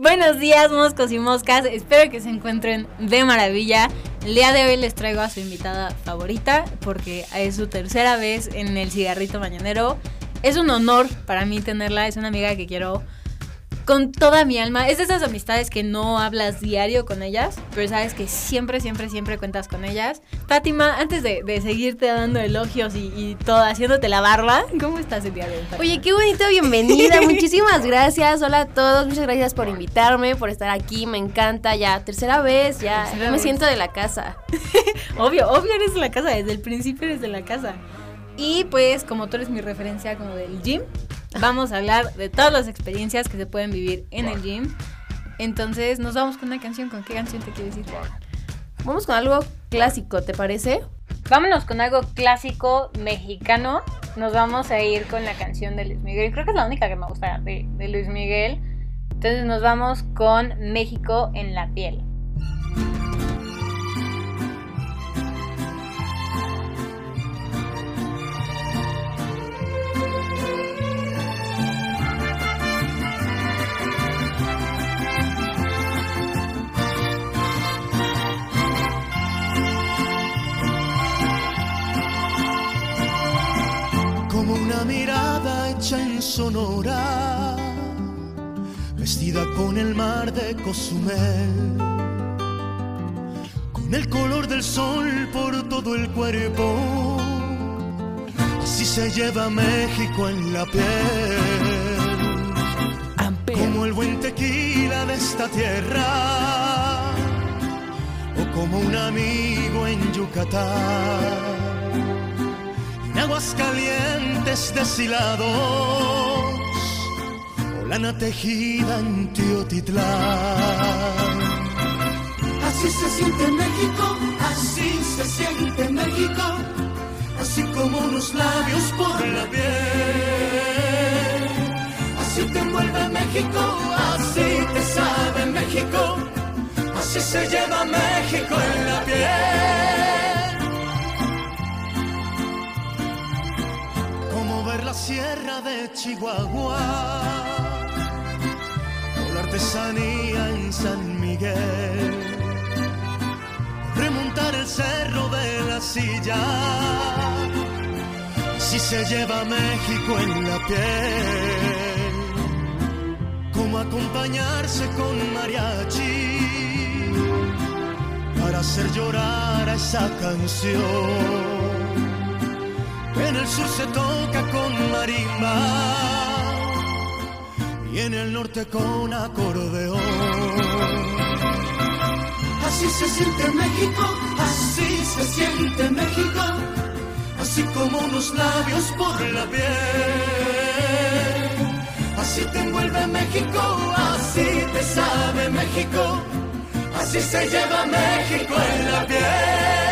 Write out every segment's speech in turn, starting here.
Buenos días, moscos y moscas. Espero que se encuentren de maravilla. El día de hoy les traigo a su invitada favorita porque es su tercera vez en el cigarrito mañanero. Es un honor para mí tenerla. Es una amiga que quiero con toda mi alma. Es de esas amistades que no hablas diario con ellas, pero sabes que siempre, siempre, siempre cuentas con ellas. Fátima, antes de, seguirte dando elogios y, todo, haciéndote la barba, ¿cómo estás el día de hoy? Oye, qué bonita bienvenida. Muchísimas gracias. Hola a todos. Muchas gracias por invitarme, por estar aquí. Me encanta. Ya, tercera vez, ya. me siento de la casa. obvio, obvio eres de la casa. Desde el principio eres de la casa. Y pues, como tú eres mi referencia como del gym, Vamos a hablar de todas las experiencias que se pueden vivir en el gym. Entonces, nos vamos con una canción. ¿Con qué canción te quieres ir? Vamos con algo clásico, ¿te parece? Vámonos con algo clásico mexicano. Nos vamos a ir con la canción de Luis Miguel. Creo que es la única que me gusta de, de Luis Miguel. Entonces nos vamos con México en la piel. Sonora, vestida con el mar de Cozumel, con el color del sol por todo el cuerpo. Así se lleva México en la piel, como el buen tequila de esta tierra, o como un amigo en Yucatán aguas calientes deshilados, o lana tejida en Teotitlán. Así se siente México, así se siente México, así como unos labios por la piel. Así te envuelve México, así te sabe México, así se lleva México en la piel. Sierra de Chihuahua o la artesanía en San Miguel. Remontar el cerro de la silla, si se lleva México en la piel. Como acompañarse con mariachi para hacer llorar a esa canción en el sur se toca con marimba y en el norte con acordeón. Así se siente México, así se siente México, así como unos labios por la piel. Así te envuelve México, así te sabe México, así se lleva México en la piel.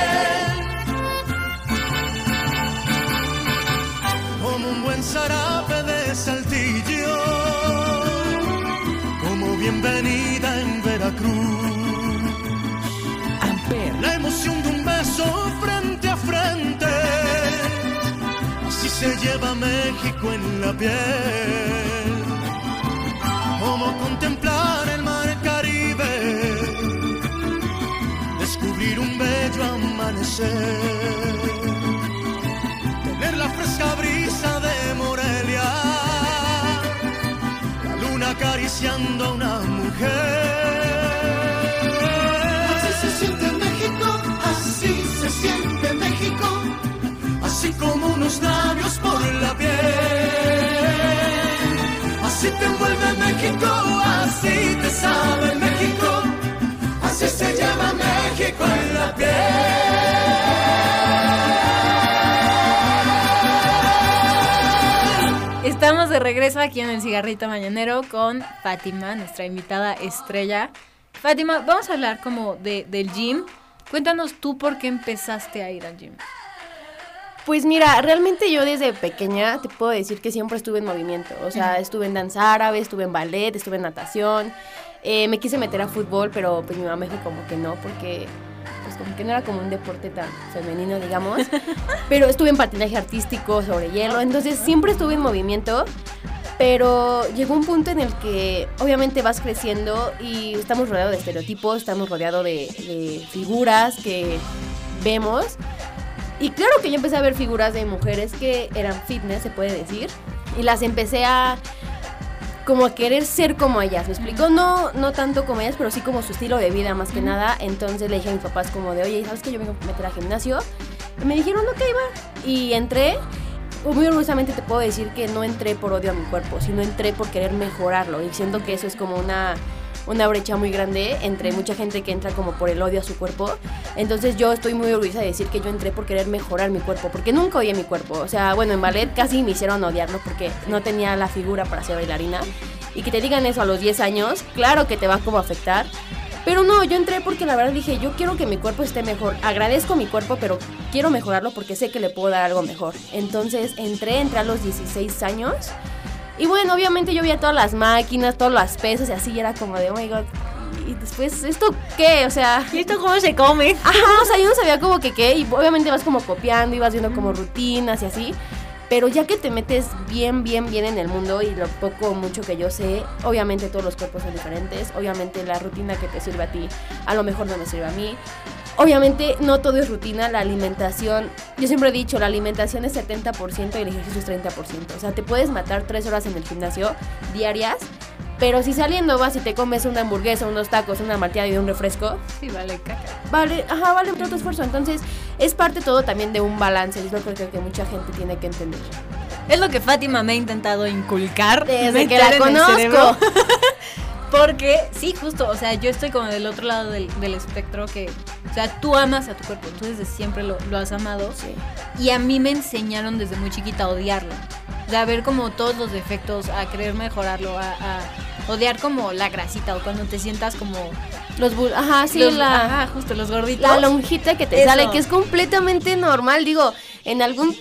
Un buen zarape de saltillo, como bienvenida en Veracruz. La emoción de un beso frente a frente, así se lleva México en la piel. Como contemplar el mar Caribe, descubrir un bello amanecer la fresca brisa acariciando a una mujer. Así se siente México, así se siente México, así como unos labios por la piel. Así te envuelve México, así te sabe México, así se llama México en la piel. Estamos de regreso aquí en el cigarrito mañanero con Fátima, nuestra invitada estrella. Fátima, vamos a hablar como de, del gym. Cuéntanos tú por qué empezaste a ir al gym. Pues mira, realmente yo desde pequeña te puedo decir que siempre estuve en movimiento. O sea, estuve en danza árabe, estuve en ballet, estuve en natación. Eh, me quise meter a fútbol, pero pues mi mamá me dijo como que no, porque como que no era como un deporte tan femenino, digamos. Pero estuve en patinaje artístico sobre hielo, entonces siempre estuve en movimiento. Pero llegó un punto en el que obviamente vas creciendo y estamos rodeados de estereotipos, estamos rodeados de, de figuras que vemos. Y claro que yo empecé a ver figuras de mujeres que eran fitness, se puede decir. Y las empecé a como a querer ser como ellas, ¿me explico? No, no tanto como ellas, pero sí como su estilo de vida más que nada. Entonces le dije a mis papás como de, oye, ¿sabes que yo vengo a meter a gimnasio? Y me dijeron, ok, va. Y entré. Muy orgullosamente te puedo decir que no entré por odio a mi cuerpo, sino entré por querer mejorarlo. Y siento que eso es como una una brecha muy grande entre mucha gente que entra como por el odio a su cuerpo. Entonces yo estoy muy orgullosa de decir que yo entré por querer mejorar mi cuerpo, porque nunca odié mi cuerpo. O sea, bueno, en ballet casi me hicieron odiarlo porque no tenía la figura para ser bailarina. Y que te digan eso a los 10 años, claro que te va como a afectar. Pero no, yo entré porque la verdad dije, yo quiero que mi cuerpo esté mejor. Agradezco mi cuerpo, pero quiero mejorarlo porque sé que le puedo dar algo mejor. Entonces entré, entré a los 16 años y bueno, obviamente yo veía todas las máquinas, todas las pesas y así, y era como de, oh my god. Y después, ¿esto qué? O sea. ¿Y esto cómo se come? Ajá, o sea, yo no sabía como que qué. Y obviamente vas como copiando, ibas viendo como rutinas y así. Pero ya que te metes bien, bien, bien en el mundo y lo poco o mucho que yo sé, obviamente todos los cuerpos son diferentes, obviamente la rutina que te sirve a ti a lo mejor no me sirve a mí. Obviamente no todo es rutina, la alimentación, yo siempre he dicho, la alimentación es 70% y el ejercicio es 30%. O sea, te puedes matar tres horas en el gimnasio diarias, pero si saliendo vas y te comes una hamburguesa, unos tacos, una malteada y un refresco. Sí, vale caca. Vale, ajá, vale mucho tu esfuerzo. Entonces, es parte todo también de un balance. Es lo que creo que mucha gente tiene que entender. Es lo que Fátima me ha intentado inculcar. Desde que la conozco. Porque, sí, justo, o sea, yo estoy como del otro lado del, del, espectro que, o sea, tú amas a tu cuerpo, tú desde siempre lo, lo has amado. Sí. Y a mí me enseñaron desde muy chiquita a odiarlo. O sea, a ver como todos los defectos, a querer mejorarlo, a, a odiar como la grasita o cuando te sientas como... Los bull, ajá, sí, los, la, ajá, justo, los gorditos. la lonjita que te Eso. sale, que es completamente normal. Digo, en algún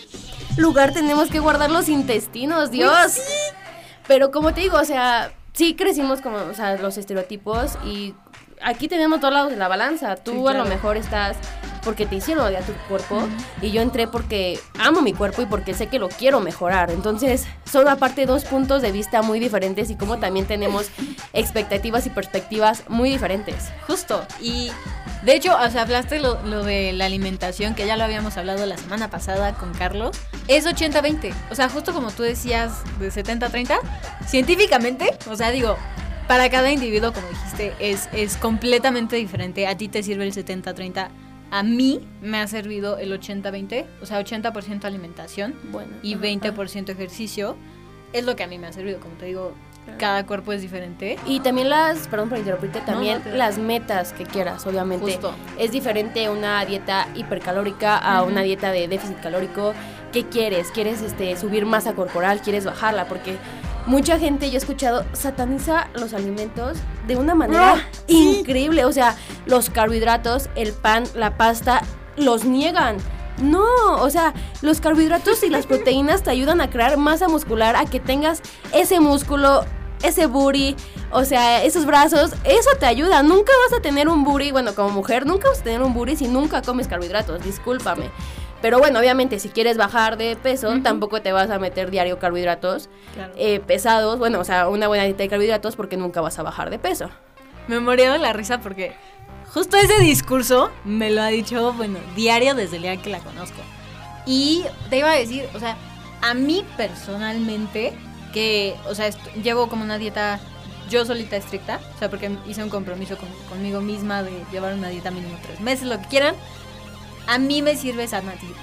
lugar tenemos que guardar los intestinos, Dios. Pero como te digo, o sea, sí crecimos como, o sea, los estereotipos y aquí tenemos dos lados de la balanza. Tú Sí, a lo mejor estás porque te hicieron odiar tu cuerpo y yo entré porque amo mi cuerpo y porque sé que lo quiero mejorar. Entonces, son aparte dos puntos de vista muy diferentes y como también tenemos expectativas y perspectivas muy diferentes. Justo. Y de hecho, o sea, hablaste lo, lo de la alimentación, que ya lo habíamos hablado la semana pasada con Carlos. Es 80-20. O sea, justo como tú decías de 70-30, científicamente, o sea, digo, para cada individuo, como dijiste, es, es completamente diferente. A ti te sirve el 70-30. A mí me ha servido el 80-20, o sea, 80% alimentación Bueno. y 20% ejercicio. Es lo que a mí me ha servido, como te digo, cada cuerpo es diferente. Y también las, perdón por interrumpirte, también no, las metas que quieras, obviamente. Justo. Es diferente una dieta hipercalórica a una dieta de déficit calórico. ¿Qué quieres? ¿Quieres este, subir masa corporal? ¿Quieres bajarla? Porque mucha gente, yo he escuchado, sataniza los alimentos de una manera Ah, sí. increíble. O sea, los carbohidratos, el pan, la pasta, los niegan. No, o sea, los carbohidratos y las proteínas te ayudan a crear masa muscular, a que tengas ese músculo, ese booty, o sea, esos brazos, eso te ayuda. Nunca vas a tener un booty, bueno, como mujer, nunca vas a tener un booty si nunca comes carbohidratos, discúlpame. Pero bueno, obviamente, si quieres bajar de peso, tampoco te vas a meter diario carbohidratos Claro. eh, pesados, bueno, o sea, una buena dieta de carbohidratos porque nunca vas a bajar de peso. Me moría de la risa porque justo ese discurso me lo ha dicho, bueno, diario desde el día que la conozco. Y te iba a decir, o sea, a mí personalmente, que, o sea, llevo como una dieta yo solita estricta, o sea, porque hice un compromiso con- conmigo misma de llevar una dieta mínimo tres meses, lo que quieran. A mí me sirve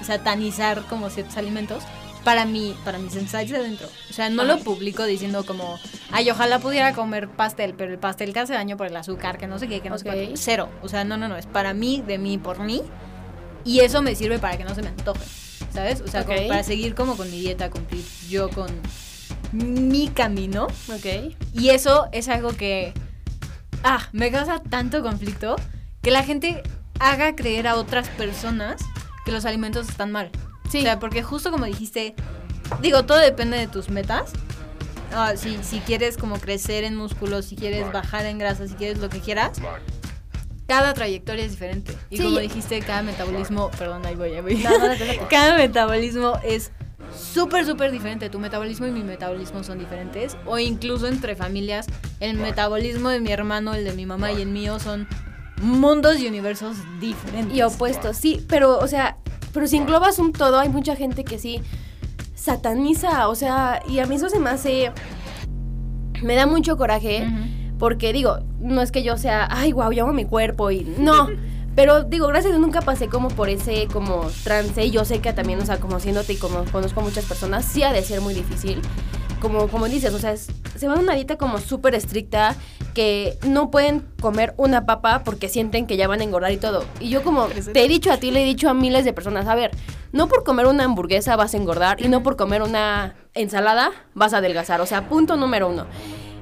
satanizar como ciertos alimentos para mí, para mis insights de dentro. O sea, no lo publico diciendo como, ay, ojalá pudiera comer pastel, pero el pastel te hace daño por el azúcar, que no sé qué, que no sé cuánto. Cero. O sea, no, no, no, es para mí, de mí, por mí. Y eso me sirve para que no se me antoje, ¿sabes? O sea, como para seguir como con mi dieta, cumplir yo con mi camino. Ok. Y eso es algo que, ah, me causa tanto conflicto que la gente haga creer a otras personas que los alimentos están mal. Sí. O sea, porque justo como dijiste, digo, todo depende de tus metas. Ah, si, si quieres como crecer en músculos, si quieres bajar en grasa, si quieres lo que quieras, cada trayectoria es diferente. Y Sí. como dijiste, cada metabolismo, perdón, ahí voy, ahí voy. No, no, no, no, no. cada metabolismo es súper, súper diferente. Tu metabolismo y mi metabolismo son diferentes. O incluso entre familias, el metabolismo de mi hermano, el de mi mamá y el mío son mundos y universos diferentes. Y opuestos, sí, pero, o sea, pero si englobas un todo, hay mucha gente que sí sataniza, o sea, y a mí eso se me hace... Me da mucho coraje, porque digo, no es que yo sea, ay, wow, yo amo mi cuerpo y no. Pero digo, gracias a Dios nunca pasé como por ese como trance. Yo sé que también, o sea, conociéndote y como conozco a muchas personas, sí ha de ser muy difícil. Como, como dices, o sea, se van a una dieta como súper estricta que no pueden comer una papa porque sienten que ya van a engordar y todo. Y yo como te he dicho a ti, le he dicho a miles de personas, a ver, no por comer una hamburguesa vas a engordar y no por comer una ensalada vas a adelgazar. O sea, punto número uno.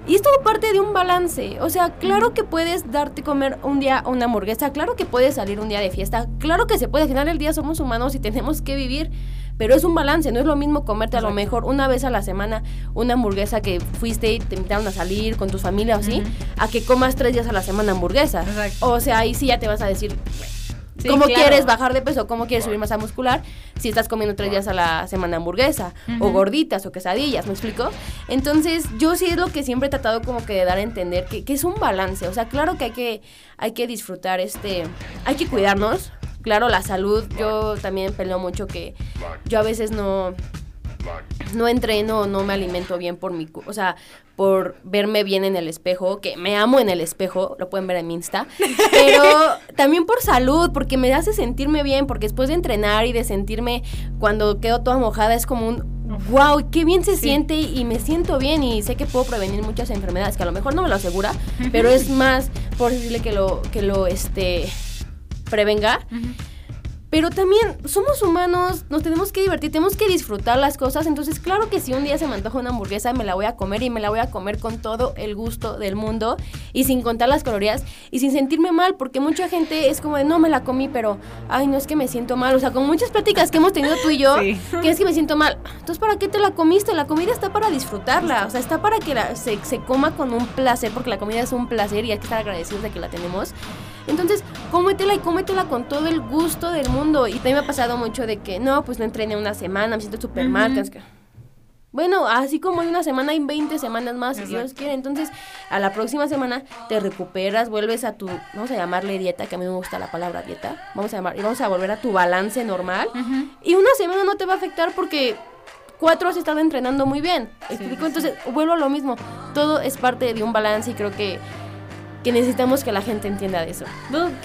Y es todo parte de un balance. O sea, claro que puedes darte comer un día una hamburguesa, claro que puedes salir un día de fiesta, claro que se puede. Al final del día somos humanos y tenemos que vivir. Pero es un balance, no es lo mismo comerte a lo mejor una vez a la semana una hamburguesa que fuiste y te invitaron a salir con tu familia o así, a que comas tres días a la semana hamburguesa. O sea, ahí sí ya te vas a decir, ¿Cómo quieres bajar de peso? ¿Cómo quieres subir masa muscular? Si estás comiendo tres días a la semana hamburguesa, o gorditas, o quesadillas, ¿me explico? Entonces, yo sí es lo que siempre he tratado como que de dar a entender, que, que es un balance. O sea, claro que hay que, hay que disfrutar este, hay que cuidarnos. Claro, la salud, yo también peleo mucho que yo a veces no, no entreno, no me alimento bien por mi, o sea, por verme bien en el espejo, que me amo en el espejo, lo pueden ver en mi Insta, pero también por salud, porque me hace sentirme bien, porque después de entrenar y de sentirme cuando quedo toda mojada es como un wow, qué bien se siente y me siento bien y sé que puedo prevenir muchas enfermedades que a lo mejor no me lo asegura, pero es más por decirle que lo que lo este prevenga. Pero también somos humanos, nos tenemos que divertir, tenemos que disfrutar las cosas. Entonces, claro que si un día se me antoja una hamburguesa, me la voy a comer y me la voy a comer con todo el gusto del mundo y sin contar las calorías y sin sentirme mal, porque mucha gente es como de no me la comí, pero ay, no es que me siento mal. O sea, con muchas pláticas que hemos tenido tú y yo, que es que me siento mal. Entonces, ¿para qué te la comiste? La comida está para disfrutarla, o sea, está para que se, se coma con un placer, porque la comida es un placer y hay que estar agradecidos de que la tenemos. Entonces, cómetela y cómetela con todo el gusto del mundo. Y también me ha pasado mucho de que, no, pues no entrené una semana, me siento súper mal. Bueno, así como hay una semana, hay 20 semanas más, si Dios quiere. Entonces, a la próxima semana te recuperas, vuelves a tu, vamos a llamarle dieta, que a mí me gusta la palabra dieta. Vamos a llamar, y vamos a volver a tu balance normal. Y una semana no te va a afectar porque cuatro has estado entrenando muy bien. ¿Explico? Entonces, vuelvo a lo mismo. Todo es parte de un balance y creo que que necesitamos que la gente entienda de eso.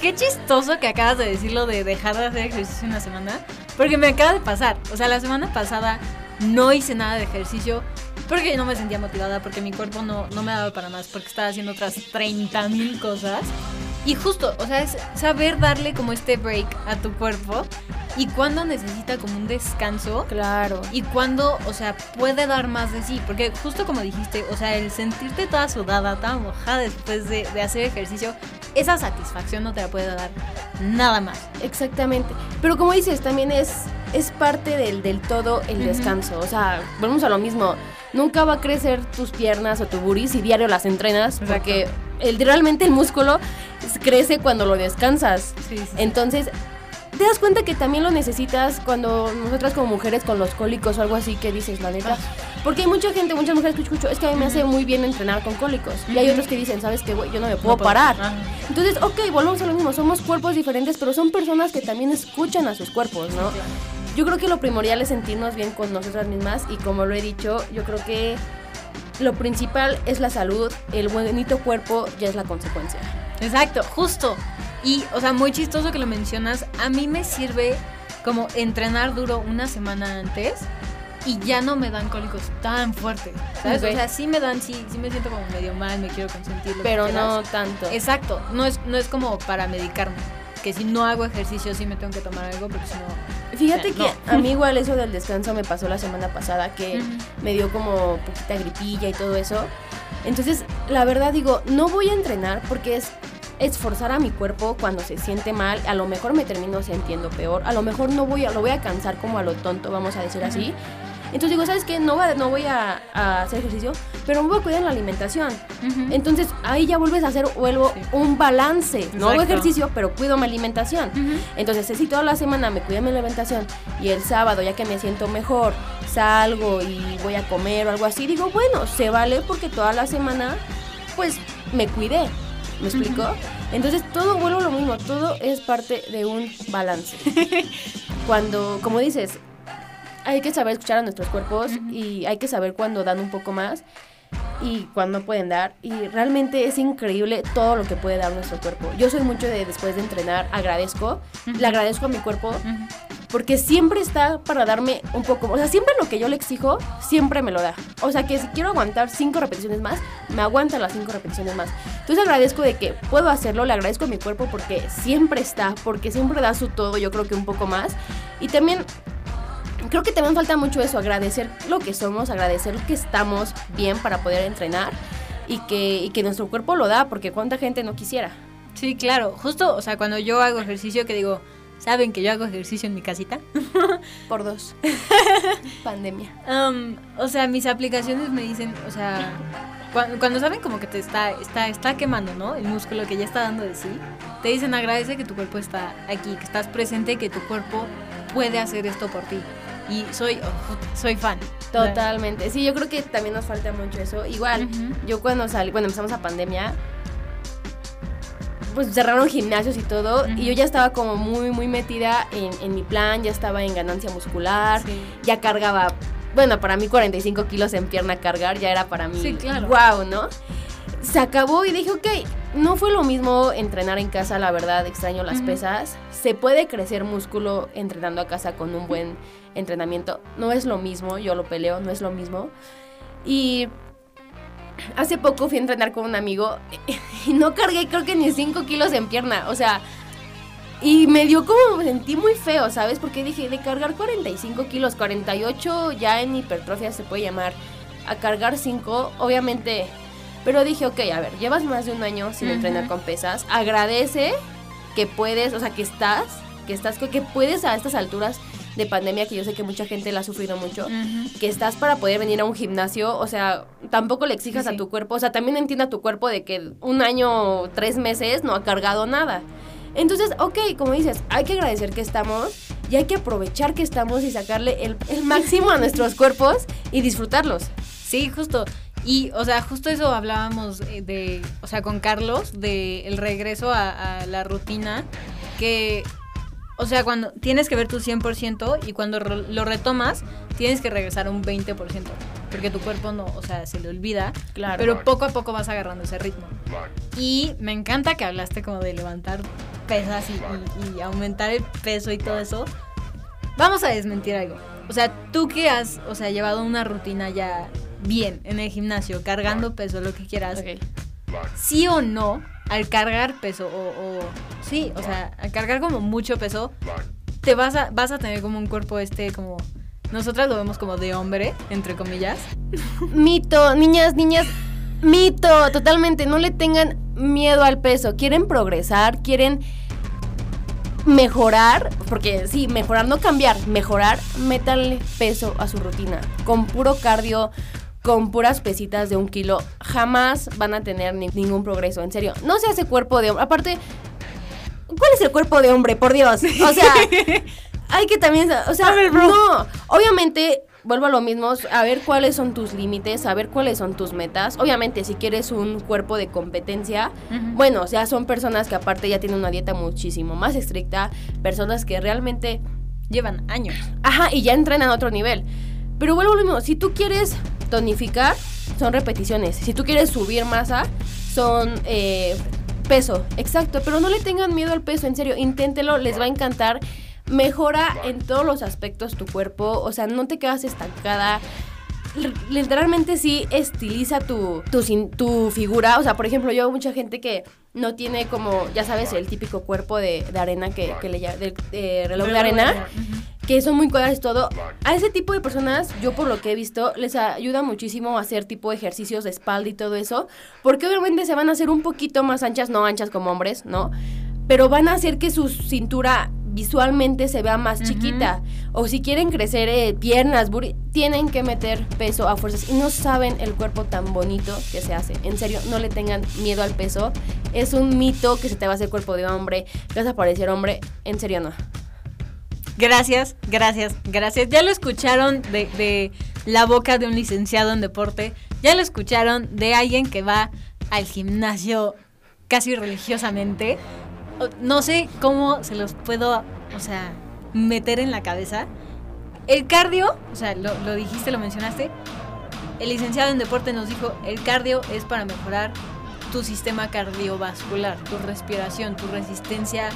Qué chistoso que acabas de decirlo de dejar de hacer ejercicio una semana, porque me acaba de pasar. O sea, la semana pasada no hice nada de ejercicio porque no me sentía motivada, porque mi cuerpo no, no me daba para más, porque estaba haciendo otras 30 mil cosas. Y justo, o sea, es saber darle como este break a tu cuerpo y cuando necesita como un descanso. Claro. Y cuando, o sea, puede dar más de sí. Porque justo como dijiste, o sea, el sentirte toda sudada, toda mojada después de, hacer ejercicio, esa satisfacción no te la puede dar nada más. Exactamente. Pero como dices, también es, es parte del, del todo el descanso. O sea, volvemos a lo mismo. Nunca va a crecer tus piernas o tu buri si diario las entrenas. Porque el, realmente el músculo crece cuando lo descansas. Entonces, te das cuenta que también lo necesitas cuando nosotras como mujeres con los cólicos o algo así que dices, la neta. Porque hay mucha gente, muchas mujeres que escucho, es que a mí me hace muy bien entrenar con cólicos. Y hay otros que dicen, ¿sabes qué, güey? Yo no me puedo parar. Entonces, ok, volvemos a lo mismo. Somos cuerpos diferentes, pero son personas que también escuchan a sus cuerpos, ¿no? Yo creo que lo primordial es sentirnos bien con nosotras mismas y como lo he dicho, yo creo que lo principal es la salud, el bonito cuerpo ya es la consecuencia. Exacto, justo. Y, o sea, muy chistoso que lo mencionas. A mí me sirve como entrenar duro una semana antes y ya no me dan cólicos tan fuertes, ¿sabes? O sea, sí me dan, sí, sí me siento como medio mal, me quiero consentir. Pero no tanto. Exacto, no es, no es como para medicarme, que si no hago ejercicio sí me tengo que tomar algo porque si no... Fíjate que a mí igual eso del descanso me pasó la semana pasada, que me dio como poquita gripilla y todo eso. Entonces, la verdad digo, no voy a entrenar porque es esforzar a mi cuerpo cuando se siente mal, a lo mejor me termino sintiendo peor, a lo mejor no voy a, lo voy a cansar como a lo tonto, vamos a decir así. Entonces digo, ¿sabes qué? No, va- no voy a, a hacer ejercicio, pero me voy a cuidar en la alimentación. Ujú. Entonces ahí ya vuelves a hacer vuelvo Sí. un balance. No hago Exacto. ejercicio, pero cuido mi alimentación. Ujú. Entonces, si toda la semana me cuido mi alimentación y el sábado, ya que me siento mejor, salgo y voy a comer o algo así, digo, bueno, se vale porque toda la semana, pues, me cuidé. ¿Me explico? Entonces, todo vuelvo lo mismo, todo es parte de un balance. Cuando, como dices, hay que saber escuchar a nuestros cuerpos y hay que saber cuándo dan un poco más y cuándo pueden dar. Y realmente es increíble todo lo que puede dar nuestro cuerpo. Yo soy mucho de después de entrenar, agradezco, le agradezco a mi cuerpo porque siempre está para darme un poco, o sea, siempre lo que yo le exijo, siempre me lo da. O sea, que si quiero aguantar cinco repeticiones más, me aguanta las cinco repeticiones más. Entonces agradezco de que puedo hacerlo, le agradezco a mi cuerpo porque siempre está, porque siempre da su todo, yo creo que un poco más. Y también creo que también falta mucho eso, agradecer lo que somos, agradecer que estamos bien para poder entrenar y que, y que nuestro cuerpo lo da, porque cuánta gente no quisiera. Sí, claro. Justo, o sea, cuando yo hago ejercicio, que digo, ¿saben que yo hago ejercicio en mi casita? Por dos. Pandemia. Um, o sea, mis aplicaciones me dicen, o sea, cuando, cuando saben como que te está, está, está quemando, ¿no? El músculo que ya está dando de sí, te dicen agradece que tu cuerpo está aquí, que estás presente, que tu cuerpo puede hacer esto por ti. Y soy, oh, soy fan. Totalmente. Sí, yo creo que también nos falta mucho eso. Igual, yo cuando salí, cuando empezamos a pandemia, pues cerraron gimnasios y todo, y yo ya estaba como muy, muy metida en, en mi plan, ya estaba en ganancia muscular, Sí. ya cargaba, bueno, para mí 45 kilos en pierna cargar ya era para mí, Sí, claro. wow, ¿no? Se acabó y dije, ok, no fue lo mismo entrenar en casa, la verdad, extraño las pesas. Se puede crecer músculo entrenando a casa con un buen entrenamiento. No es lo mismo, yo lo peleo, no es lo mismo. Y hace poco fui a entrenar con un amigo y no cargué creo que ni 5 kilos en pierna, o sea... Y me dio como, me sentí muy feo, ¿sabes? Porque dije, de cargar 45 kilos, 48 ya en hipertrofia se puede llamar, a cargar 5, obviamente... Pero dije, ok, a ver, llevas más de un año sin entrenar con pesas, agradece que puedes, o sea, que estás, que estás, que puedes a estas alturas de pandemia, que yo sé que mucha gente la ha sufrido mucho, que estás para poder venir a un gimnasio, o sea, tampoco le exijas Sí, sí. a tu cuerpo, o sea, también entienda tu cuerpo de que un año, tres meses no ha cargado nada. Entonces, ok, como dices, hay que agradecer que estamos y hay que aprovechar que estamos y sacarle el, el máximo a nuestros cuerpos y disfrutarlos. Sí, justo. Y, o sea, justo eso hablábamos eh, de, o sea, con Carlos, de el regreso a, a la rutina, que, o sea, cuando tienes que ver tu 100% y cuando re- lo retomas, tienes que regresar un 20%, porque tu cuerpo no, o sea, se le olvida, Claro. pero poco a poco vas agarrando ese ritmo. Y me encanta que hablaste como de levantar pesas y, y- y aumentar el peso y todo eso. Vamos a desmentir algo. O sea, tú que has, o sea, llevado una rutina ya bien en el gimnasio, cargando peso, lo que quieras, Ok. sí o no, al cargar peso, o, o- sí, o sea, al cargar como mucho peso, te vas a, vas a tener como un cuerpo este, como, nosotras lo vemos como de hombre, entre comillas. Mito, niñas, niñas, mito, totalmente. No le tengan miedo al peso. Quieren progresar, quieren mejorar, porque sí, mejorar, no cambiar, mejorar, métanle peso a su rutina. Con puro cardio, con puras pesitas de un kilo, jamás van a tener ni- ningún progreso, en serio. No se hace cuerpo de hombre. Aparte, ¿cuál es el cuerpo de hombre? Por Dios. O sea, hay que también, o sea, no, obviamente vuelvo a lo mismo, a ver cuáles son tus límites, a ver cuáles son tus metas. Obviamente, si quieres un cuerpo de competencia, bueno, o sea, son personas que aparte ya tienen una dieta muchísimo más estricta, personas que realmente, Llevan años. ajá, y ya entrenan a otro nivel. Pero vuelvo a lo mismo, si tú quieres tonificar, son repeticiones. Si tú quieres subir masa, son eh, peso, exacto. Pero no le tengan miedo al peso, en serio, inténtelo, les va a encantar. Mejora en todos los aspectos tu cuerpo, o sea, no te quedas estancada. Literalmente sí estiliza tu, tu, tu figura. O sea, por ejemplo, yo veo mucha gente que no tiene como, ya sabes, el típico cuerpo de, de arena que, que le llaman, de, de reloj de arena que son muy y todo. A ese tipo de personas, yo por lo que he visto, les ayuda muchísimo a hacer tipo ejercicios de espalda y todo eso, porque obviamente se van a hacer un poquito más anchas, no anchas como hombres, ¿no? Pero van a hacer que su cintura visualmente se vea más chiquita. O si quieren crecer eh, piernas, tienen que meter peso a fuerzas. Y no saben el cuerpo tan bonito que se hace. En serio, no le tengan miedo al peso. Es un mito que se te va a hacer cuerpo de hombre, que vas a parecer hombre. En serio, no. Gracias, gracias, gracias. Ya lo escucharon de, la boca de un licenciado en deporte. Ya lo escucharon de alguien que va al gimnasio casi religiosamente. No sé cómo se los puedo, o sea, meter en la cabeza. El cardio, o sea, lo, lo dijiste, lo mencionaste. El licenciado en deporte nos dijo, el cardio es para mejorar tu sistema cardiovascular, tu respiración, tu resistencia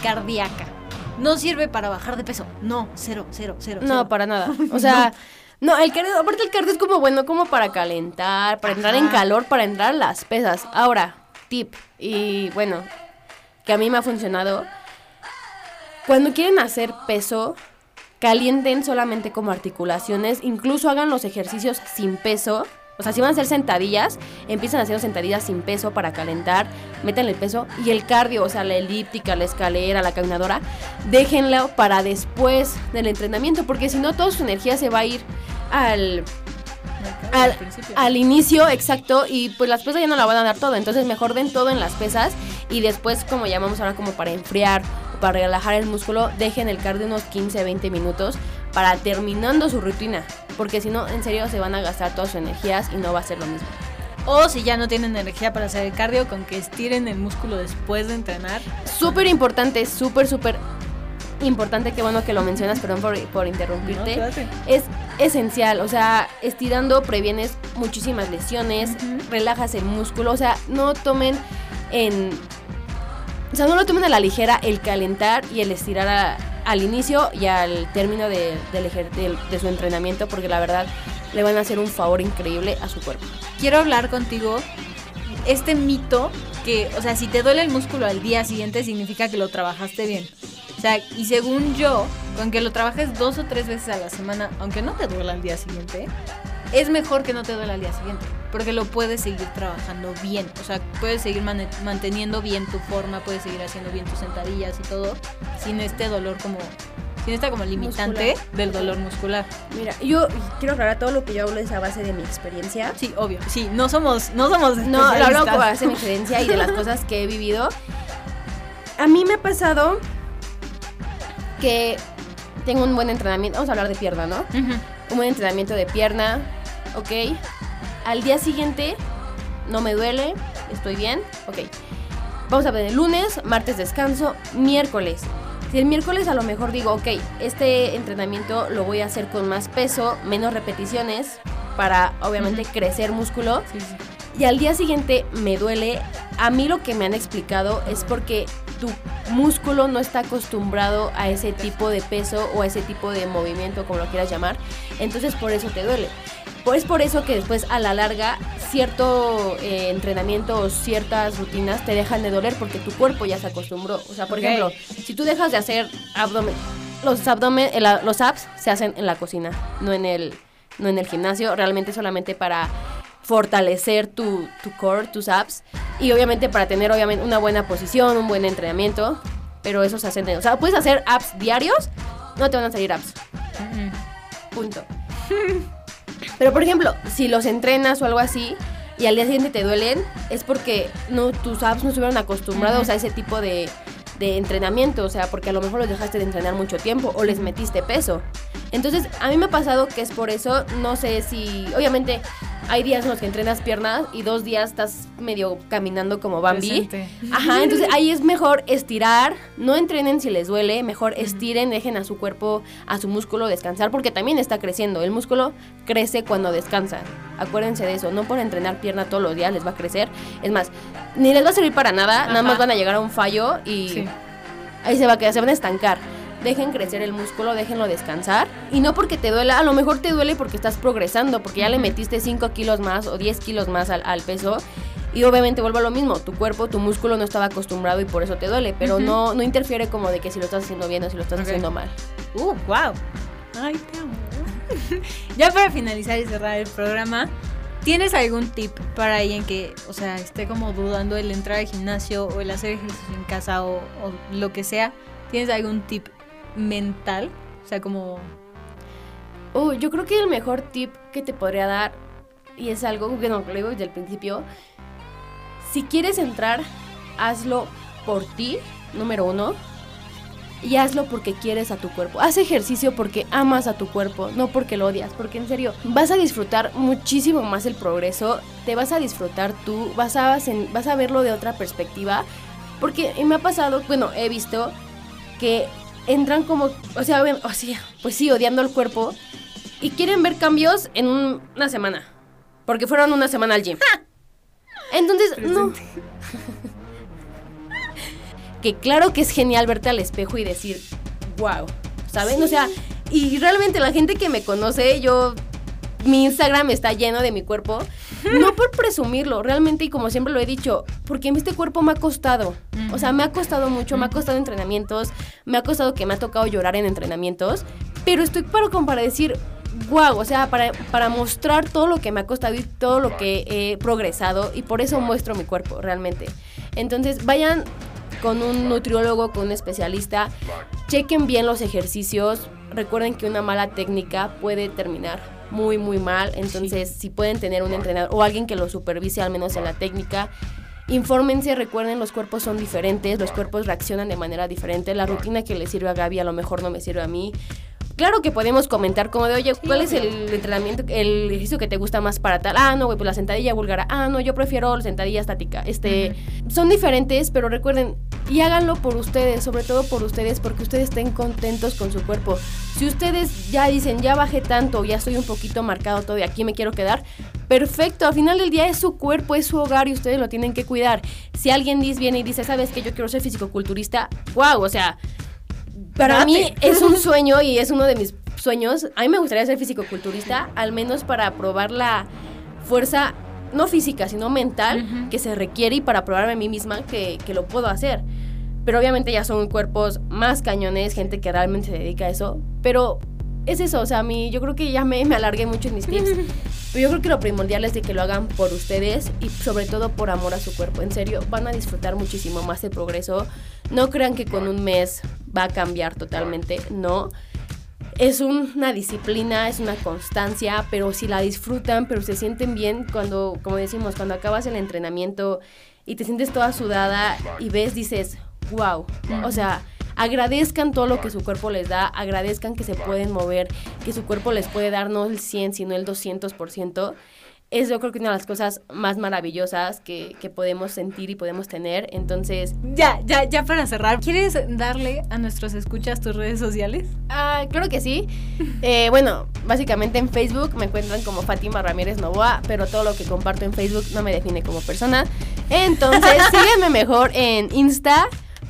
cardíaca. No sirve para bajar de peso. No, cero, cero, cero. No, cero. para nada. O sea, no, el cardio, aparte el cardio es como bueno, como para calentar, para entrar en calor, para entrar las pesas. Ahora, tip, y bueno, que a mí me ha funcionado. Cuando quieren hacer peso, calienten solamente como articulaciones, incluso hagan los ejercicios sin peso. O sea, si van a hacer sentadillas, empiezan haciendo sentadillas sin peso para calentar, métanle el peso y el cardio, o sea, la elíptica, la escalera, la caminadora, déjenlo para después del entrenamiento, porque si no toda su energía se va a ir al, al, al inicio, exacto, y pues las pesas ya no la van a dar todo, entonces mejor den todo en las pesas y después, como llamamos ahora, como para enfriar, para relajar el músculo, dejen el cardio unos 15, 20 minutos para terminando su rutina, porque si no, en serio, se van a gastar todas sus energías y no va a ser lo mismo. O si ya no tienen energía para hacer el cardio, con que estiren el músculo después de entrenar. Súper importante, súper, súper importante, qué bueno que lo mencionas, perdón por, por interrumpirte. No, es esencial, o sea, estirando previenes muchísimas lesiones, relajas el músculo, o sea, no tomen en... O sea, no lo tomen a la ligera el calentar y el estirar a- al inicio y al término de, su entrenamiento, porque la verdad le van a hacer un favor increíble a su cuerpo. Quiero hablar contigo este mito que, o sea, si te duele el músculo al día siguiente significa que lo trabajaste bien. O sea, y según yo, con que lo trabajes dos o tres veces a la semana, aunque no te duela al día siguiente, es mejor que no te duela al día siguiente, porque lo puedes seguir trabajando bien. O sea, puedes seguir manteniendo bien tu forma, puedes seguir haciendo bien tus sentadillas y todo, sin este dolor como, sin esta como limitante Muscular. del dolor muscular. Mira, yo quiero aclarar todo lo que yo hablo es a base de mi experiencia. Sí, obvio. Sí, no somos, no somos No, lo hablo como base de mi experiencia y de las cosas que he vivido. A mí me ha pasado que tengo un buen entrenamiento. Vamos a hablar de pierna, ¿no? Un buen entrenamiento de pierna, ok. Al día siguiente no me duele, estoy bien, ok. Vamos a ver el lunes, martes descanso, miércoles. Si el miércoles a lo mejor digo, ok, este entrenamiento lo voy a hacer con más peso, menos repeticiones, para obviamente crecer músculo. Sí, sí. Y al día siguiente me duele. A mí lo que me han explicado es porque tu músculo no está acostumbrado a ese tipo de peso o a ese tipo de movimiento, como lo quieras llamar. Entonces por eso te duele. Pues por eso que después a la larga cierto eh, entrenamiento o ciertas rutinas te dejan de doler porque tu cuerpo ya se acostumbró. O sea, por ejemplo, si tú dejas de hacer abdomen, los abdomen, el- los abs se hacen en la cocina, no en el, no en el gimnasio, realmente solamente para fortalecer tu, tu core, tus abs y obviamente para tener obviamente una buena posición, un buen entrenamiento, pero eso se hace, o sea, puedes hacer abs diarios, no te van a salir abs, punto. Pero por ejemplo, si los entrenas o algo así y al día siguiente te duelen, es porque no tus abs no estuvieron acostumbrados a ese tipo de, de entrenamiento, o sea, porque a lo mejor los dejaste de entrenar mucho tiempo o les metiste peso. Entonces, a mí me ha pasado que es por eso, no sé si, obviamente, hay días en los que entrenas piernas y dos días estás medio caminando como Bambi. Presente. Ajá, entonces ahí es mejor estirar, no entrenen si les duele, mejor estiren, dejen a su cuerpo, a su músculo descansar, porque también está creciendo. El músculo crece cuando descansa. Acuérdense de eso, no por entrenar pierna todos los días les va a crecer. Es más, ni les va a servir para nada, nada más van a llegar a un fallo y Sí. ahí se va a quedar, se van a estancar. Dejen crecer el músculo, déjenlo descansar. Y no porque te duela, a lo mejor te duele porque estás progresando, porque ya le metiste 5 kilos más o 10 kilos más al, al peso. Y obviamente vuelvo a lo mismo, tu cuerpo, tu músculo no estaba acostumbrado y por eso te duele, pero no, no interfiere como de que si lo estás haciendo bien o si lo estás haciendo mal. Uh, wow. Ay, te amo. ya para finalizar y cerrar el programa, ¿tienes algún tip para alguien que, o sea, esté como dudando el entrar al gimnasio o el hacer ejercicio en casa o, o lo que sea? ¿Tienes algún tip mental? O sea, como... Uh, yo creo que el mejor tip que te podría dar, y es algo que no lo digo desde el principio, si quieres entrar, hazlo por ti, número uno, y hazlo porque quieres a tu cuerpo. Haz ejercicio porque amas a tu cuerpo, no porque lo odias, porque en serio vas a disfrutar muchísimo más el progreso, te vas a disfrutar tú, vas a, vas a verlo de otra perspectiva, porque me ha pasado, bueno, he visto que entran como, o sea, o sea, pues sí, odiando el cuerpo y quieren ver cambios en una semana, porque fueron una semana al gym. Entonces, no. que claro que es genial verte al espejo y decir, wow, ¿saben? O sea, y realmente la gente que me conoce, yo, mi Instagram está lleno de mi cuerpo. No por presumirlo, realmente, y como siempre lo he dicho, porque este cuerpo me ha costado. O sea, me ha costado mucho, me ha costado entrenamientos, me ha costado que me ha tocado llorar en entrenamientos, pero estoy para, para decir, wow, o sea, para, para mostrar todo lo que me ha costado y todo lo que he progresado, y por eso muestro mi cuerpo, realmente. Entonces, vayan con un nutriólogo, con un especialista. Chequen bien los ejercicios. Recuerden que una mala técnica puede terminar muy, muy mal. Entonces, si pueden tener un entrenador o alguien que lo supervise al menos en la técnica, infórmense, recuerden, los cuerpos son diferentes, los cuerpos reaccionan de manera diferente. La rutina que le sirve a Gaby a lo mejor no me sirve a mí. Claro que podemos comentar como de, oye, ¿cuál es el entrenamiento, el ejercicio que te gusta más para tal? Ah, no, güey, pues la sentadilla búlgara. Ah, no, yo prefiero la sentadilla estática. Este, son diferentes, pero recuerden, y háganlo por ustedes, sobre todo por ustedes, porque ustedes estén contentos con su cuerpo. Si ustedes ya dicen, ya bajé tanto, ya estoy un poquito marcado todo y aquí me quiero quedar, perfecto, al final del día es su cuerpo, es su hogar y ustedes lo tienen que cuidar. Si alguien dice, viene y dice, ¿sabes que yo quiero ser fisicoculturista? ¡Wow! O sea, para mí es un sueño y es uno de mis sueños. A mí me gustaría ser físico-culturista, al menos para probar la fuerza, no física, sino mental, que se requiere y para probarme a mí misma que, que, lo puedo hacer. Pero obviamente ya son cuerpos más cañones, gente que realmente se dedica a eso. Pero es eso, o sea, a mí yo creo que ya me, me alargué mucho en mis tips. Pero yo creo que lo primordial es de que lo hagan por ustedes y sobre todo por amor a su cuerpo. En serio, van a disfrutar muchísimo más el progreso. No crean que con un mes va a cambiar totalmente, no. Es una disciplina, es una constancia, pero si la disfrutan, pero se sienten bien cuando, como decimos, cuando acabas el entrenamiento y te sientes toda sudada y ves, dices, wow, o sea, agradezcan todo lo que su cuerpo les da, agradezcan que se pueden mover, que su cuerpo les puede dar no el 100, sino el 200%. Es yo creo que una de las cosas más maravillosas que, podemos sentir y podemos tener. Entonces... Ya, ya, ya para cerrar, ¿quieres darle a nuestros escuchas tus redes sociales? Ah, claro que sí. Eh, bueno, básicamente en Facebook me encuentran como Fátima Ramírez Novoa, pero todo lo que comparto en Facebook no me define como persona. Entonces, sígueme mejor en Insta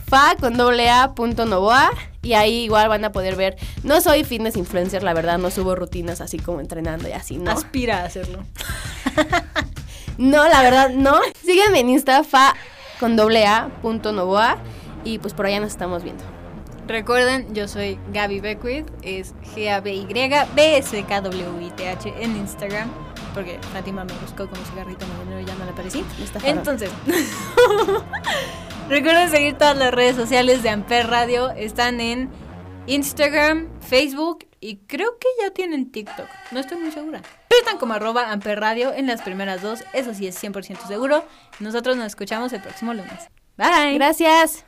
fa con doble a punto novoa y ahí igual van a poder ver. No soy fitness influencer, la verdad, no subo rutinas así como entrenando y así, ¿no? Aspira a hacerlo. no, la verdad, no. Sígueme en Insta, fa con doble a punto novoa y pues por allá nos estamos viendo. Recuerden, yo soy Gaby Beckwith, es G-A-B-Y-B-S-K-W-I-T-H en Instagram, porque Fátima me buscó como cigarrito y ya no le aparecí. Entonces, Recuerden seguir todas las redes sociales de Amper Radio. Están en Instagram, Facebook y creo que ya tienen TikTok. No estoy muy segura. Pero están como arroba Amper Radio en las primeras dos. Eso sí es 100% seguro. Nosotros nos escuchamos el próximo lunes. Bye. Gracias.